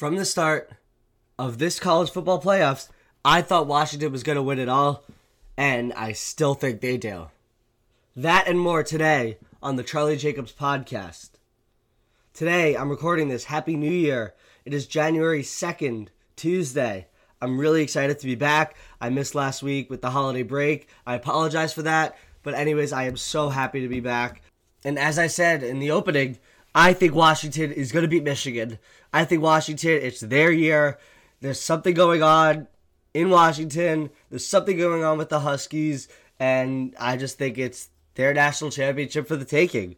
from the start of this college football playoffs, I thought Washington was going to win it all, and I still think they do. That and more today on the Charlie Jacobs podcast. Today, I'm recording this. Happy New Year. It is January 2nd, Tuesday. I'm really excited to be back. I missed last week with the holiday break. I apologize for that. But, anyways, I am so happy to be back. And as I said in the opening, I think Washington is going to beat Michigan. I think Washington, it's their year. There's something going on in Washington. There's something going on with the Huskies. And I just think it's their national championship for the taking.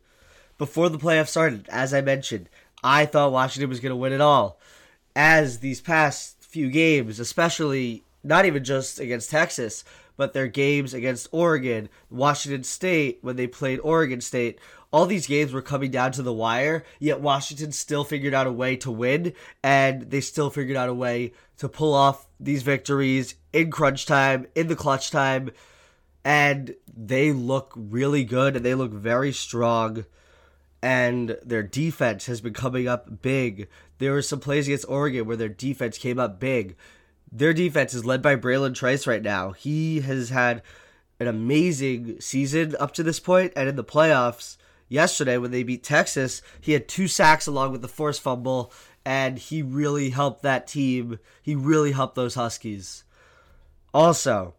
Before the playoffs started, as I mentioned, I thought Washington was going to win it all. As these past few games, especially not even just against Texas, but their games against Oregon, Washington State, when they played Oregon State, all these games were coming down to the wire, yet Washington still figured out a way to win, and they still figured out a way to pull off these victories in crunch time, in the clutch time, and they look really good and they look very strong. And their defense has been coming up big. There were some plays against Oregon where their defense came up big. Their defense is led by Bralen Trice right now. He has had an amazing season up to this point, and in the playoffs, yesterday when they beat Texas, he had two sacks along with the forced fumble, and he really helped that team. He really helped those Huskies. Also,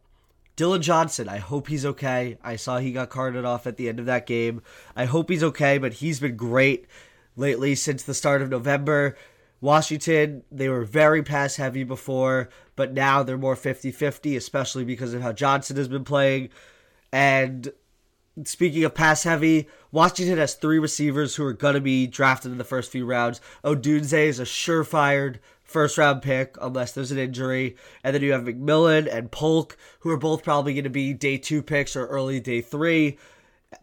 Dillon Johnson, I hope he's okay. I saw he got carted off at the end of that game. I hope he's okay, but he's been great lately since the start of November. Washington, they were very pass heavy before, but now they're more 50 50, especially because of how Johnson has been playing. And speaking of pass heavy, Washington has three receivers who are going to be drafted in the first few rounds. Odunze is a surefire first round pick unless there's an injury. And then you have McMillan and Polk, who are both probably going to be day two picks or early day three.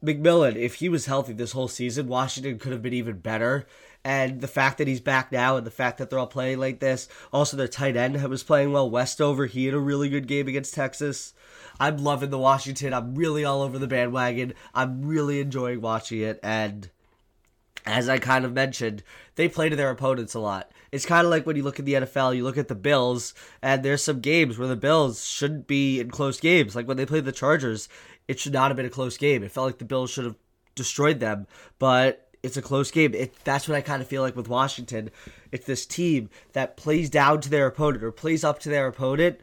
McMillan, if he was healthy this whole season, Washington could have been even better. And the fact that he's back now and the fact that they're all playing like this. Also, their tight end was playing well. Westover, he had a really good game against Texas. I'm loving the Washington. I'm really all over the bandwagon. I'm really enjoying watching it. And as I kind of mentioned, they play to their opponents a lot. It's kind of like when you look at the NFL, you look at the Bills, and there's some games where the Bills shouldn't be in close games. Like when they played the Chargers, it should not have been a close game. It felt like the Bills should have destroyed them, but it's a close game. It, that's what I kind of feel like with Washington. It's this team that plays down to their opponent or plays up to their opponent,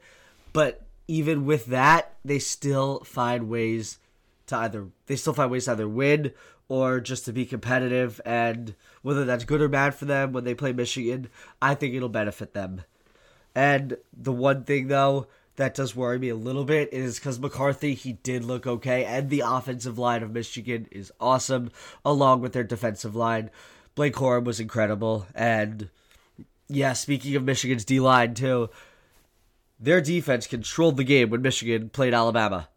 but even with that, they still find ways to either they still find ways to either win or just to be competitive and whether that's good or bad for them when they play Michigan, I think it'll benefit them. And the one thing though that does worry me a little bit is because McCarthy, he did look okay, and the offensive line of Michigan is awesome, along with their defensive line. Blake Corum was incredible, and yeah, speaking of Michigan's D line too, their defense controlled the game when Michigan played Alabama.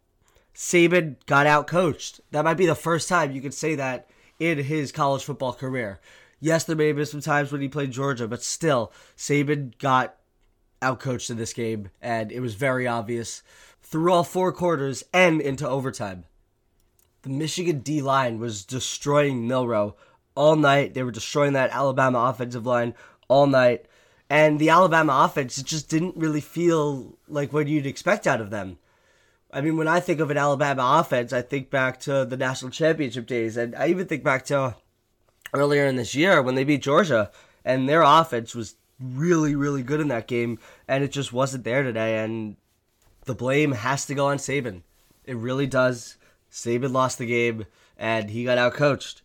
Saban got out coached. That might be the first time you could say that in his college football career. Yes, there may have been some times when he played Georgia, but still, Saban got outcoached in this game, and it was very obvious through all four quarters and into overtime. The Michigan D line was destroying Milroe all night. They were destroying that Alabama offensive line all night. And the Alabama offense, it just didn't really feel like what you'd expect out of them. I mean, when I think of an Alabama offense, I think back to the national championship days, and I even think back to earlier in this year when they beat Georgia, and their offense was really, really good in that game, and it just wasn't there today. And the blame has to go on Saban. It really does. Saban lost the game, and he got outcoached.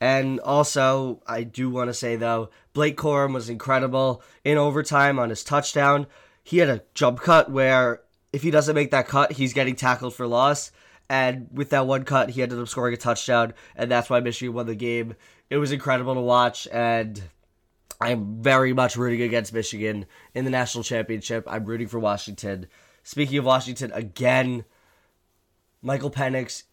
And also, I do want to say though, Blake Corum was incredible in overtime on his touchdown. He had a jump cut where if he doesn't make that cut, he's getting tackled for loss. And with that one cut, he ended up scoring a touchdown, and that's why Michigan won the game. It was incredible to watch, and I'm very much rooting against Michigan in the national championship. I'm rooting for Washington. Speaking of Washington, again, Michael Penix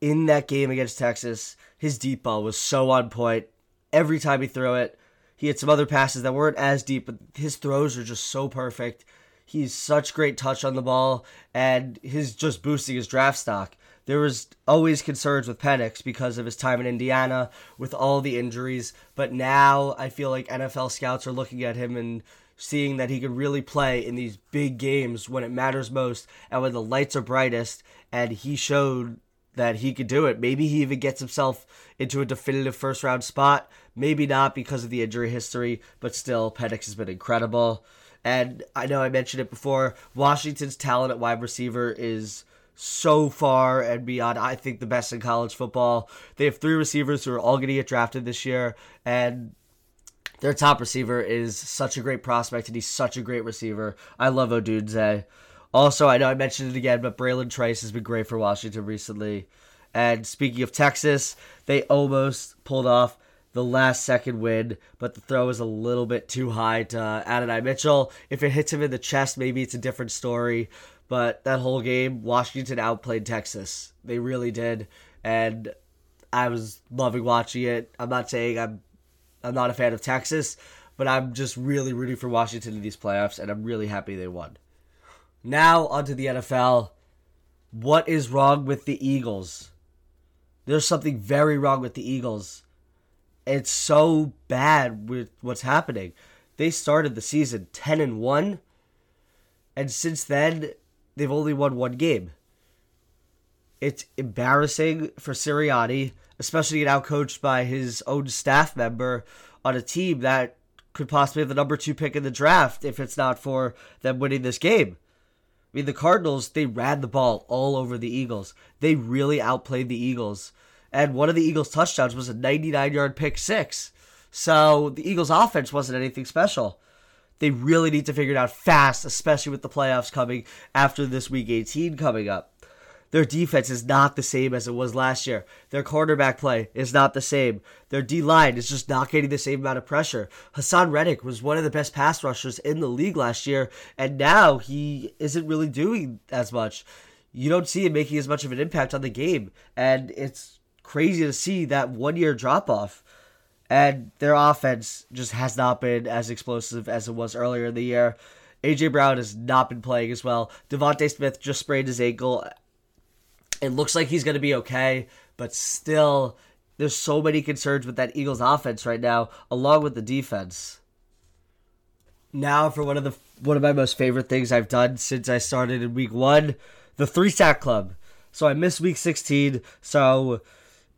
in that game against Texas, his deep ball was so on point. Every time he threw it, he had some other passes that weren't as deep, but his throws are just so perfect. He's such great touch on the ball, and his just boosting his draft stock. There was always concerns with Penix because of his time in Indiana with all the injuries. But now I feel like NFL scouts are looking at him and seeing that he could really play in these big games when it matters most and when the lights are brightest. And he showed that he could do it. Maybe he even gets himself into a definitive first round spot. Maybe not because of the injury history, but still, Penix has been incredible. And I know I mentioned it before. Washington's talent at wide receiver is so far and beyond, I think, the best in college football. They have three receivers who are all going to get drafted this year, and their top receiver is such a great prospect, and he's such a great receiver. I love Odunze. Also, I know I mentioned it again, but Bralen Trice has been great for Washington recently. And speaking of Texas, they almost pulled off the last second win, but the throw is a little bit too high to Adonai Mitchell. If it hits him in the chest, maybe it's a different story. But that whole game, Washington outplayed Texas. They really did. And I was loving watching it. I'm not saying I'm I'm not a fan of Texas, but I'm just really rooting for Washington in these playoffs, and I'm really happy they won. Now onto the NFL. What is wrong with the Eagles? There's something very wrong with the Eagles it's so bad with what's happening. They started the season 10 and 1 and since then they've only won one game. It's embarrassing for Sirianni, especially now coached by his own staff member on a team that could possibly have the number 2 pick in the draft if it's not for them winning this game. I mean, the Cardinals, they ran the ball all over the Eagles. They really outplayed the Eagles and one of the Eagles' touchdowns was a 99 yard pick six. So the Eagles' offense wasn't anything special. They really need to figure it out fast, especially with the playoffs coming after this week 18 coming up. Their defense is not the same as it was last year. Their quarterback play is not the same. Their D line is just not getting the same amount of pressure. Haason Reddick was one of the best pass rushers in the league last year, and now he isn't really doing as much. You don't see him making as much of an impact on the game, and it's crazy to see that one year drop off. And their offense just has not been as explosive as it was earlier in the year. AJ Brown has not been playing as well. DeVonta Smith just sprained his ankle. It looks like he's going to be okay, but still, there's so many concerns with that Eagles offense right now, along with the defense. Now for one of the one of my most favorite things I've done since I started in week one, the three sack club. So I missed week 16, so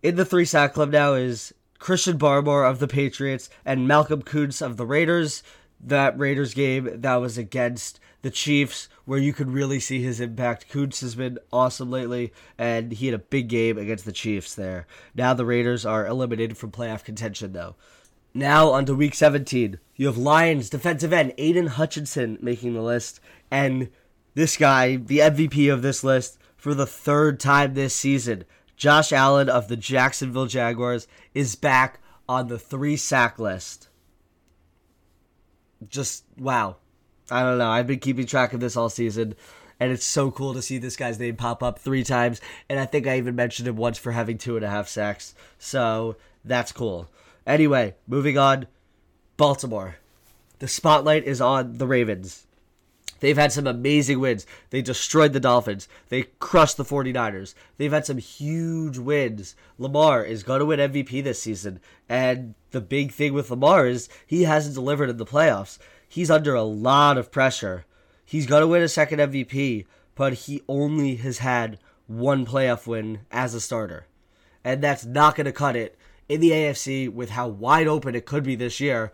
in the three sack club now is Christian Barmore of the Patriots and Malcolm Koonce of the Raiders. That Raiders game that was against the Chiefs, where you could really see his impact. Koonce has been awesome lately, and he had a big game against the Chiefs there. Now the Raiders are eliminated from playoff contention, though. Now on to week 17. You have Lions defensive end Aidan Hutchinson making the list, and this guy, the MVP of this list, for the third time this season. Josh Allen of the Jacksonville Jaguars is back on the three sack list. Just wow. I don't know. I've been keeping track of this all season, and it's so cool to see this guy's name pop up three times. And I think I even mentioned him once for having two and a half sacks. So that's cool. Anyway, moving on. Baltimore. The spotlight is on the Ravens. They've had some amazing wins. They destroyed the Dolphins. They crushed the 49ers. They've had some huge wins. Lamar is going to win MVP this season. And the big thing with Lamar is he hasn't delivered in the playoffs. He's under a lot of pressure. He's going to win a second MVP, but he only has had one playoff win as a starter. And that's not going to cut it in the AFC with how wide open it could be this year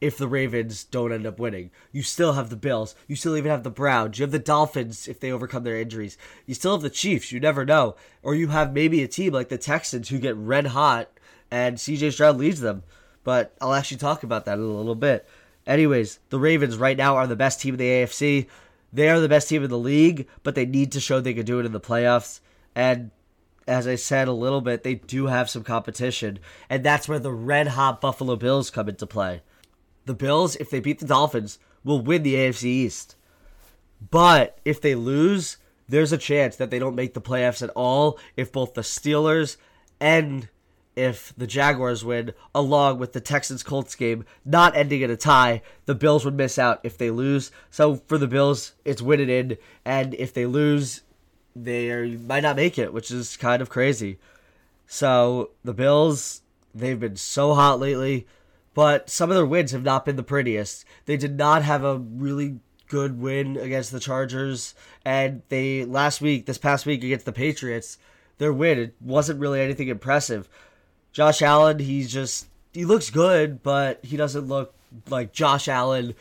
if the Ravens don't end up winning. You still have the Bills. You still even have the Browns. You have the Dolphins if they overcome their injuries. You still have the Chiefs. You never know. Or you have maybe a team like the Texans who get red hot and CJ Stroud leads them. But I'll actually talk about that in a little bit. Anyways, the Ravens right now are the best team in the AFC. They are the best team in the league, but they need to show they can do it in the playoffs. And as I said a little bit, they do have some competition. And that's where the red hot Buffalo Bills come into play the Bills, if they beat the Dolphins, will win the AFC East. But if they lose, there's a chance that they don't make the playoffs at all if both the Steelers and if the Jaguars win, along with the Texans Colts game not ending in a tie, the Bills would miss out if they lose. So for the Bills, it's win it in, and if they lose, they are, might not make it, which is kind of crazy. So the Bills, they've been so hot lately, but some of their wins have not been the prettiest. They did not have a really good win against the Chargers, and they last week, this past week against the Patriots, their win it wasn't really anything impressive. Josh Allen, he's just he looks good, but he doesn't look like Josh Allen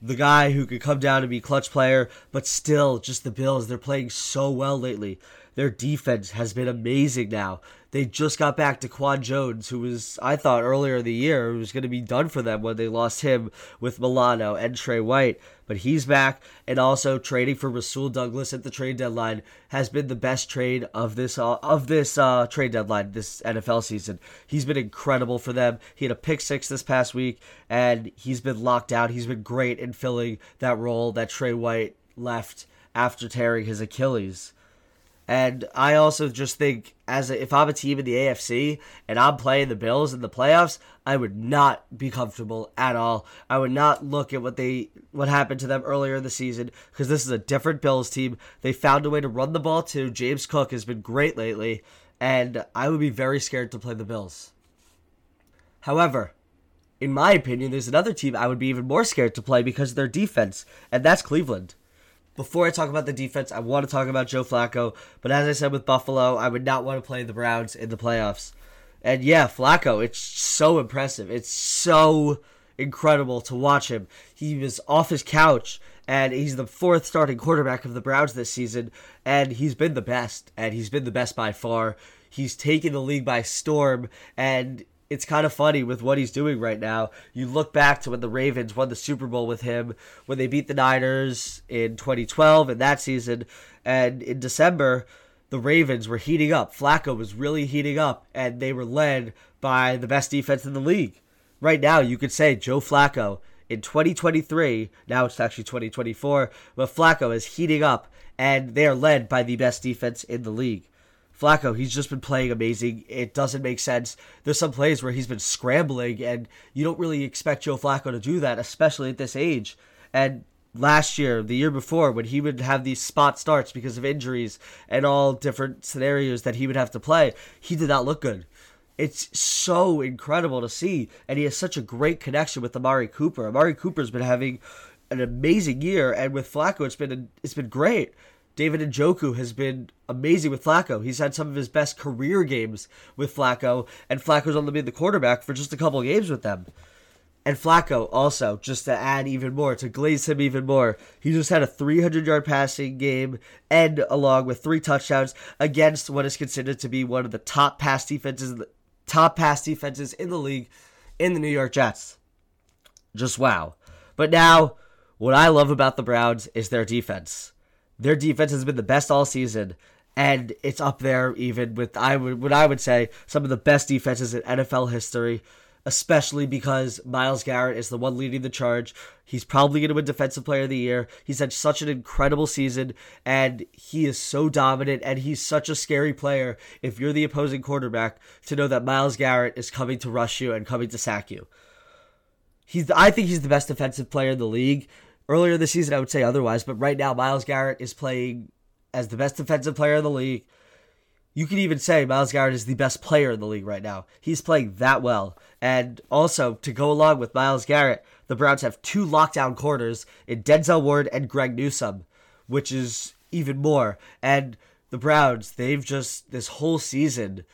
the guy who could come down and be clutch player, but still, just the Bills. They're playing so well lately. Their defense has been amazing now. They just got back DaQuan Jones, who was, I thought earlier in the year, was going to be done for them when they lost him with Milano and Trey White. But he's back, and also trading for Rasul Douglas at the trade deadline has been the best trade of this uh, of this uh, trade deadline this NFL season. He's been incredible for them. He had a pick six this past week, and he's been locked out. He's been great in filling that role that Trey White left after tearing his Achilles. And I also just think, as a, if I'm a team in the AFC and I'm playing the Bills in the playoffs, I would not be comfortable at all. I would not look at what they what happened to them earlier in the season because this is a different Bills team. They found a way to run the ball too. James Cook has been great lately, and I would be very scared to play the Bills. However, in my opinion, there's another team I would be even more scared to play because of their defense, and that's Cleveland. Before I talk about the defense, I want to talk about Joe Flacco. But as I said with Buffalo, I would not want to play the Browns in the playoffs. And yeah, Flacco, it's so impressive. It's so incredible to watch him. He was off his couch, and he's the fourth starting quarterback of the Browns this season, and he's been the best, and he's been the best by far. He's taken the league by storm, and it's kind of funny with what he's doing right now. You look back to when the Ravens won the Super Bowl with him, when they beat the Niners in 2012 in that season, and in December, the Ravens were heating up. Flacco was really heating up, and they were led by the best defense in the league. Right now, you could say Joe Flacco in 2023, now it's actually 2024, but Flacco is heating up, and they are led by the best defense in the league. Flacco, he's just been playing amazing. It doesn't make sense. There's some plays where he's been scrambling, and you don't really expect Joe Flacco to do that, especially at this age. And last year, the year before, when he would have these spot starts because of injuries and all different scenarios that he would have to play, he did not look good. It's so incredible to see, and he has such a great connection with Amari Cooper. Amari Cooper's been having an amazing year, and with Flacco, it's been it's been great. David Njoku has been amazing with Flacco. He's had some of his best career games with Flacco, and Flacco's only been the quarterback for just a couple games with them. And Flacco also, just to add even more, to glaze him even more, he just had a 300 yard passing game and along with three touchdowns against what is considered to be one of the top pass defenses, top pass defenses in the league in the New York Jets. Just wow. But now, what I love about the Browns is their defense. Their defense has been the best all season, and it's up there even with I would what I would say some of the best defenses in NFL history. Especially because Myles Garrett is the one leading the charge. He's probably going to win Defensive Player of the Year. He's had such an incredible season, and he is so dominant, and he's such a scary player if you're the opposing quarterback to know that Myles Garrett is coming to rush you and coming to sack you. He's, I think he's the best defensive player in the league. Earlier this season, I would say otherwise, but right now, Myles Garrett is playing as the best defensive player in the league. You could even say Myles Garrett is the best player in the league right now. He's playing that well. And also, to go along with Myles Garrett, the Browns have two lockdown corners in Denzel Ward and Greg Newsome, which is even more. And the Browns, they've just, this whole season,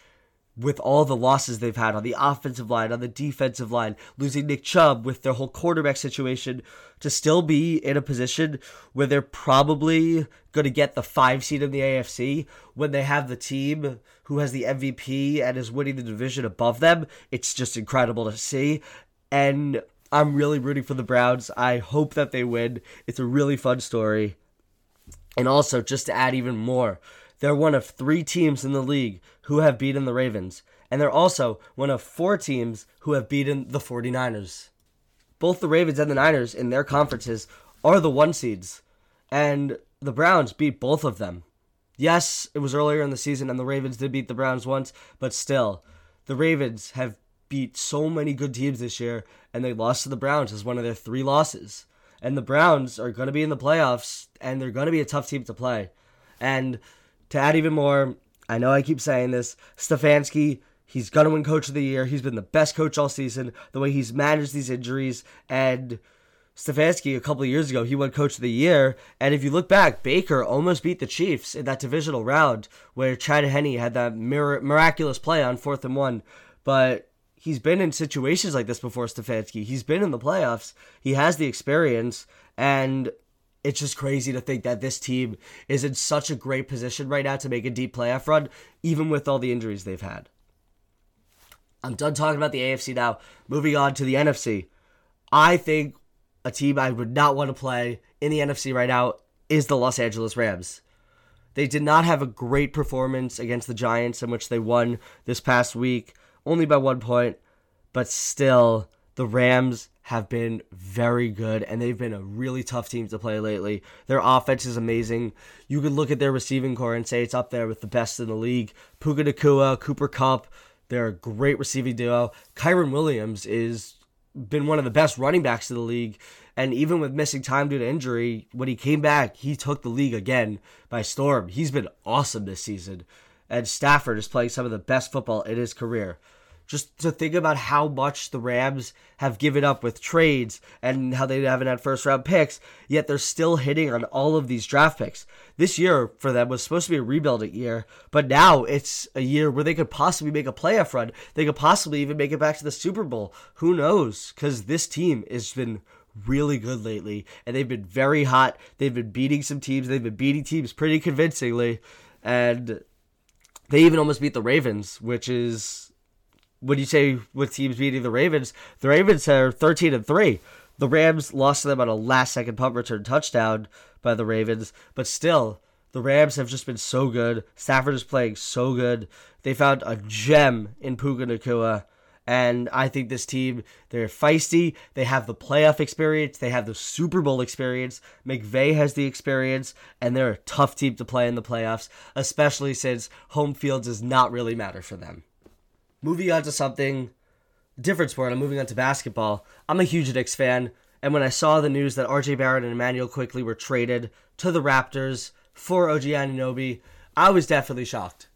with all the losses they've had on the offensive line, on the defensive line, losing Nick Chubb with their whole quarterback situation, to still be in a position where they're probably going to get the five seed in the AFC when they have the team who has the MVP and is winning the division above them. It's just incredible to see. And I'm really rooting for the Browns. I hope that they win. It's a really fun story. And also, just to add even more, they're one of three teams in the league who have beaten the Ravens. And they're also one of four teams who have beaten the 49ers. Both the Ravens and the Niners in their conferences are the one seeds. And the Browns beat both of them. Yes, it was earlier in the season and the Ravens did beat the Browns once, but still, the Ravens have beat so many good teams this year and they lost to the Browns as one of their three losses. And the Browns are going to be in the playoffs and they're going to be a tough team to play. And to add even more, I know I keep saying this, Stefanski, he's going to win coach of the year. He's been the best coach all season, the way he's managed these injuries. And Stefanski, a couple years ago, he won coach of the year. And if you look back, Baker almost beat the Chiefs in that divisional round where Chad Henne had that mir- miraculous play on fourth and one. But he's been in situations like this before, Stefanski. He's been in the playoffs. He has the experience. And it's just crazy to think that this team is in such a great position right now to make a deep playoff run, even with all the injuries they've had. I'm done talking about the AFC now. Moving on to the NFC. I think a team I would not want to play in the NFC right now is the Los Angeles Rams. They did not have a great performance against the Giants, in which they won this past week, only by one point, but still, the Rams have been very good, and they've been a really tough team to play lately. Their offense is amazing. You could look at their receiving core and say it's up there with the best in the league. Puka Nacua, Cooper Kupp, they're a great receiving duo. Kyren Williams is been one of the best running backs in the league. And even with missing time due to injury, when he came back, he took the league again by storm. He's been awesome this season. And Stafford is playing some of the best football in his career just to think about how much the Rams have given up with trades and how they haven't had first round picks, yet they're still hitting on all of these draft picks. This year for them was supposed to be a rebuilding year, but now it's a year where they could possibly make a playoff run. They could possibly even make it back to the Super Bowl. Who knows? Because this team has been really good lately, and they've been very hot. They've been beating some teams. They've been beating teams pretty convincingly, and they even almost beat the Ravens, which is when you say with teams beating the Ravens, the Ravens are 13 and 3. The Rams lost to them on a last second punt return touchdown by the Ravens, but still, the Rams have just been so good. Stafford is playing so good. They found a gem in Puka Nacua. And I think this team, they're feisty. They have the playoff experience. They have the Super Bowl experience. McVay has the experience. And they're a tough team to play in the playoffs, especially since home field does not really matter for them moving on to something different sport. I'm moving on to basketball. I'm a huge Knicks fan, and when I saw the news that RJ Barrett and Immanuel Quickley were traded to the Raptors for OG Anunoby, I was definitely shocked.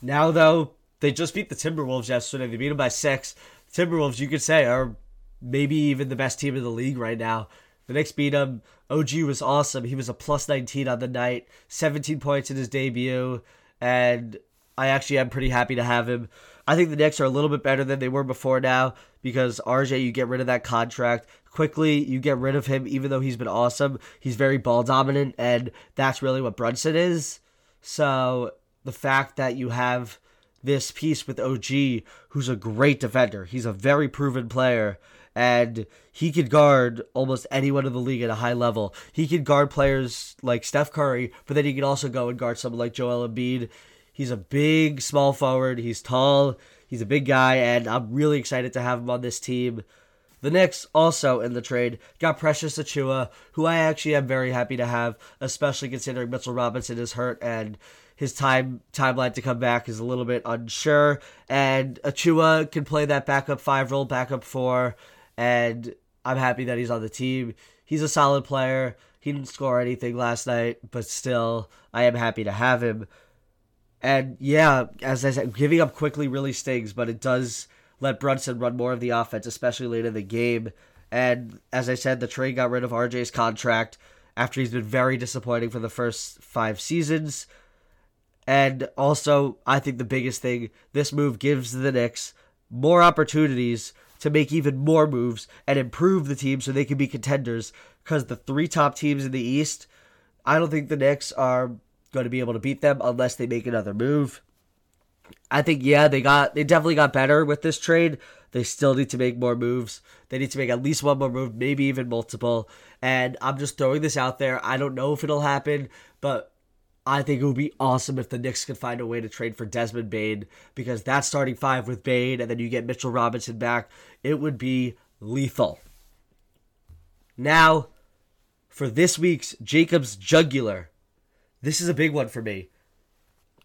Now, though, they just beat the Timberwolves yesterday. They beat them by six. Timberwolves, you could say, are maybe even the best team in the league right now. The Knicks beat them. OG was awesome. He was a plus 19 on the night, 17 points in his debut, and I actually am pretty happy to have him. I think the Knicks are a little bit better than they were before now because RJ, you get rid of that contract quickly. You get rid of him, even though he's been awesome. He's very ball dominant, and that's really what Brunson is. So the fact that you have this piece with OG, who's a great defender, he's a very proven player, and he could guard almost anyone in the league at a high level. He could guard players like Steph Curry, but then he could also go and guard someone like Joel Embiid. He's a big, small forward. He's tall. He's a big guy, and I'm really excited to have him on this team. The Knicks also in the trade got Precious Achiuwa, who I actually am very happy to have, especially considering Mitchell Robinson is hurt and his time timeline to come back is a little bit unsure. And Achiuwa can play that backup five role, backup four, and I'm happy that he's on the team. He's a solid player. He didn't score anything last night, but still, I am happy to have him. And yeah, as I said, giving up Quickley really stings, but it does let Brunson run more of the offense, especially late in the game. And as I said, the trade got rid of RJ's contract after he's been very disappointing for the first five seasons. And also, I think the biggest thing, this move gives the Knicks more opportunities to make even more moves and improve the team so they can be contenders. Because the three top teams in the East, I don't think the Knicks are going to be able to beat them unless they make another move. I think yeah, they got they definitely got better with this trade. They still need to make more moves. They need to make at least one more move, maybe even multiple. And I'm just throwing this out there. I don't know if it'll happen, but I think it would be awesome if the Knicks could find a way to trade for Desmond Bane because that starting five with Bane and then you get Mitchell Robinson back, it would be lethal. Now, for this week's Jacob's Jugular. This is a big one for me.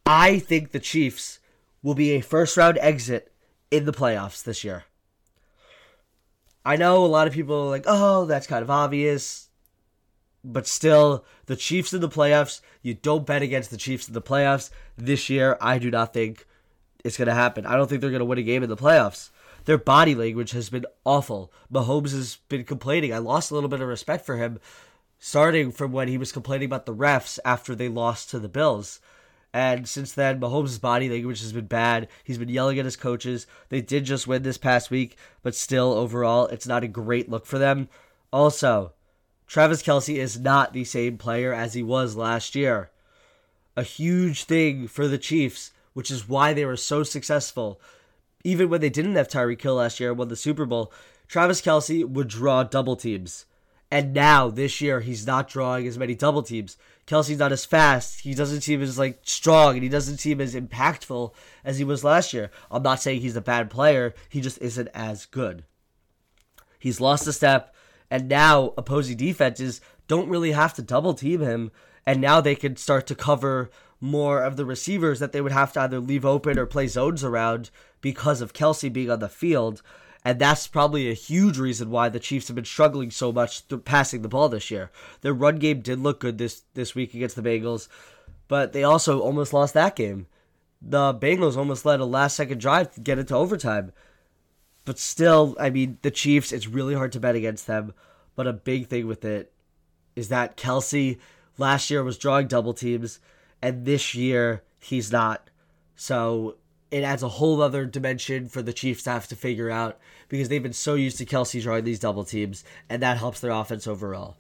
I think the Chiefs will be a first round exit in the playoffs this year. I know a lot of people are like, oh, that's kind of obvious. but still, the Chiefs in the playoffs, you don't bet against the Chiefs in the playoffs. This year, I do not think it's going to happen. I don't think they're going to win a game in the playoffs. Their body language has been awful. Mahomes has been complaining. I lost a little bit of respect for him starting from when he was complaining about the refs after they lost to the Bills. And since then, Mahomes' body language has been bad. He's been yelling at his coaches. They did just win this past week, but still, overall, it's not a great look for them. Also, Travis Kelce is not the same player as he was last year. A huge thing for the Chiefs, which is why they were so successful. Even when they didn't have Tyreek Hill last year and won the Super Bowl, Travis Kelce would draw double teams. And now this year he's not drawing as many double teams. Kelce's not as fast. He doesn't seem as like strong and he doesn't seem as impactful as he was last year. I'm not saying he's a bad player. He just isn't as good. He's lost a step and now opposing defenses don't really have to double team him and now they can start to cover more of the receivers that they would have to either leave open or play zones around because of Kelce being on the field. And that's probably a huge reason why the Chiefs have been struggling so much passing the ball this year. Their run game did look good this, this week against the Bengals, but they also almost lost that game. The Bengals almost led a last second drive to get into overtime. But still, I mean, the Chiefs, it's really hard to bet against them. But a big thing with it is that Kelce last year was drawing double teams, and this year he's not. So it adds a whole other dimension for the Chiefs to have to figure out because they've been so used to Kelce drawing these double teams, and that helps their offense overall.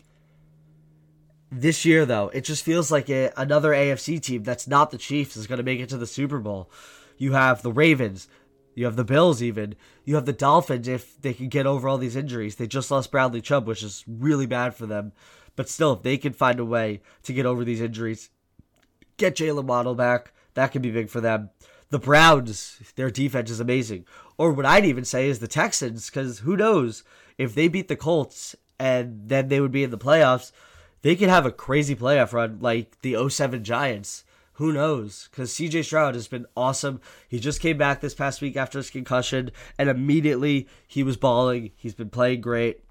This year, though, it just feels like a, another AFC team that's not the Chiefs is going to make it to the Super Bowl. You have the Ravens, you have the Bills, even. You have the Dolphins if they can get over all these injuries. They just lost Bradley Chubb, which is really bad for them. But still, if they can find a way to get over these injuries, get Jaylen Waddle back, that could be big for them the Browns, their defense is amazing. Or what I'd even say is the Texans, because who knows if they beat the Colts and then they would be in the playoffs, they could have a crazy playoff run like the 07 Giants. Who knows? Because CJ Stroud has been awesome. He just came back this past week after his concussion, and immediately he was balling. He's been playing great.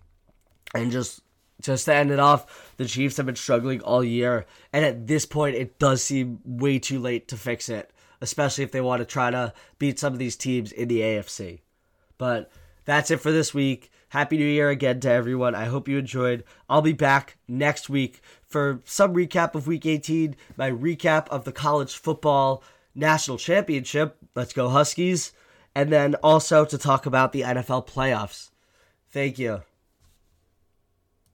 And just just to end it off, the Chiefs have been struggling all year, and at this point, it does seem way too late to fix it especially if they want to try to beat some of these teams in the AFC. But that's it for this week. Happy New Year again to everyone. I hope you enjoyed. I'll be back next week for some recap of week 18, my recap of the college football national championship. Let's go, Huskies. And then also to talk about the NFL playoffs. Thank you.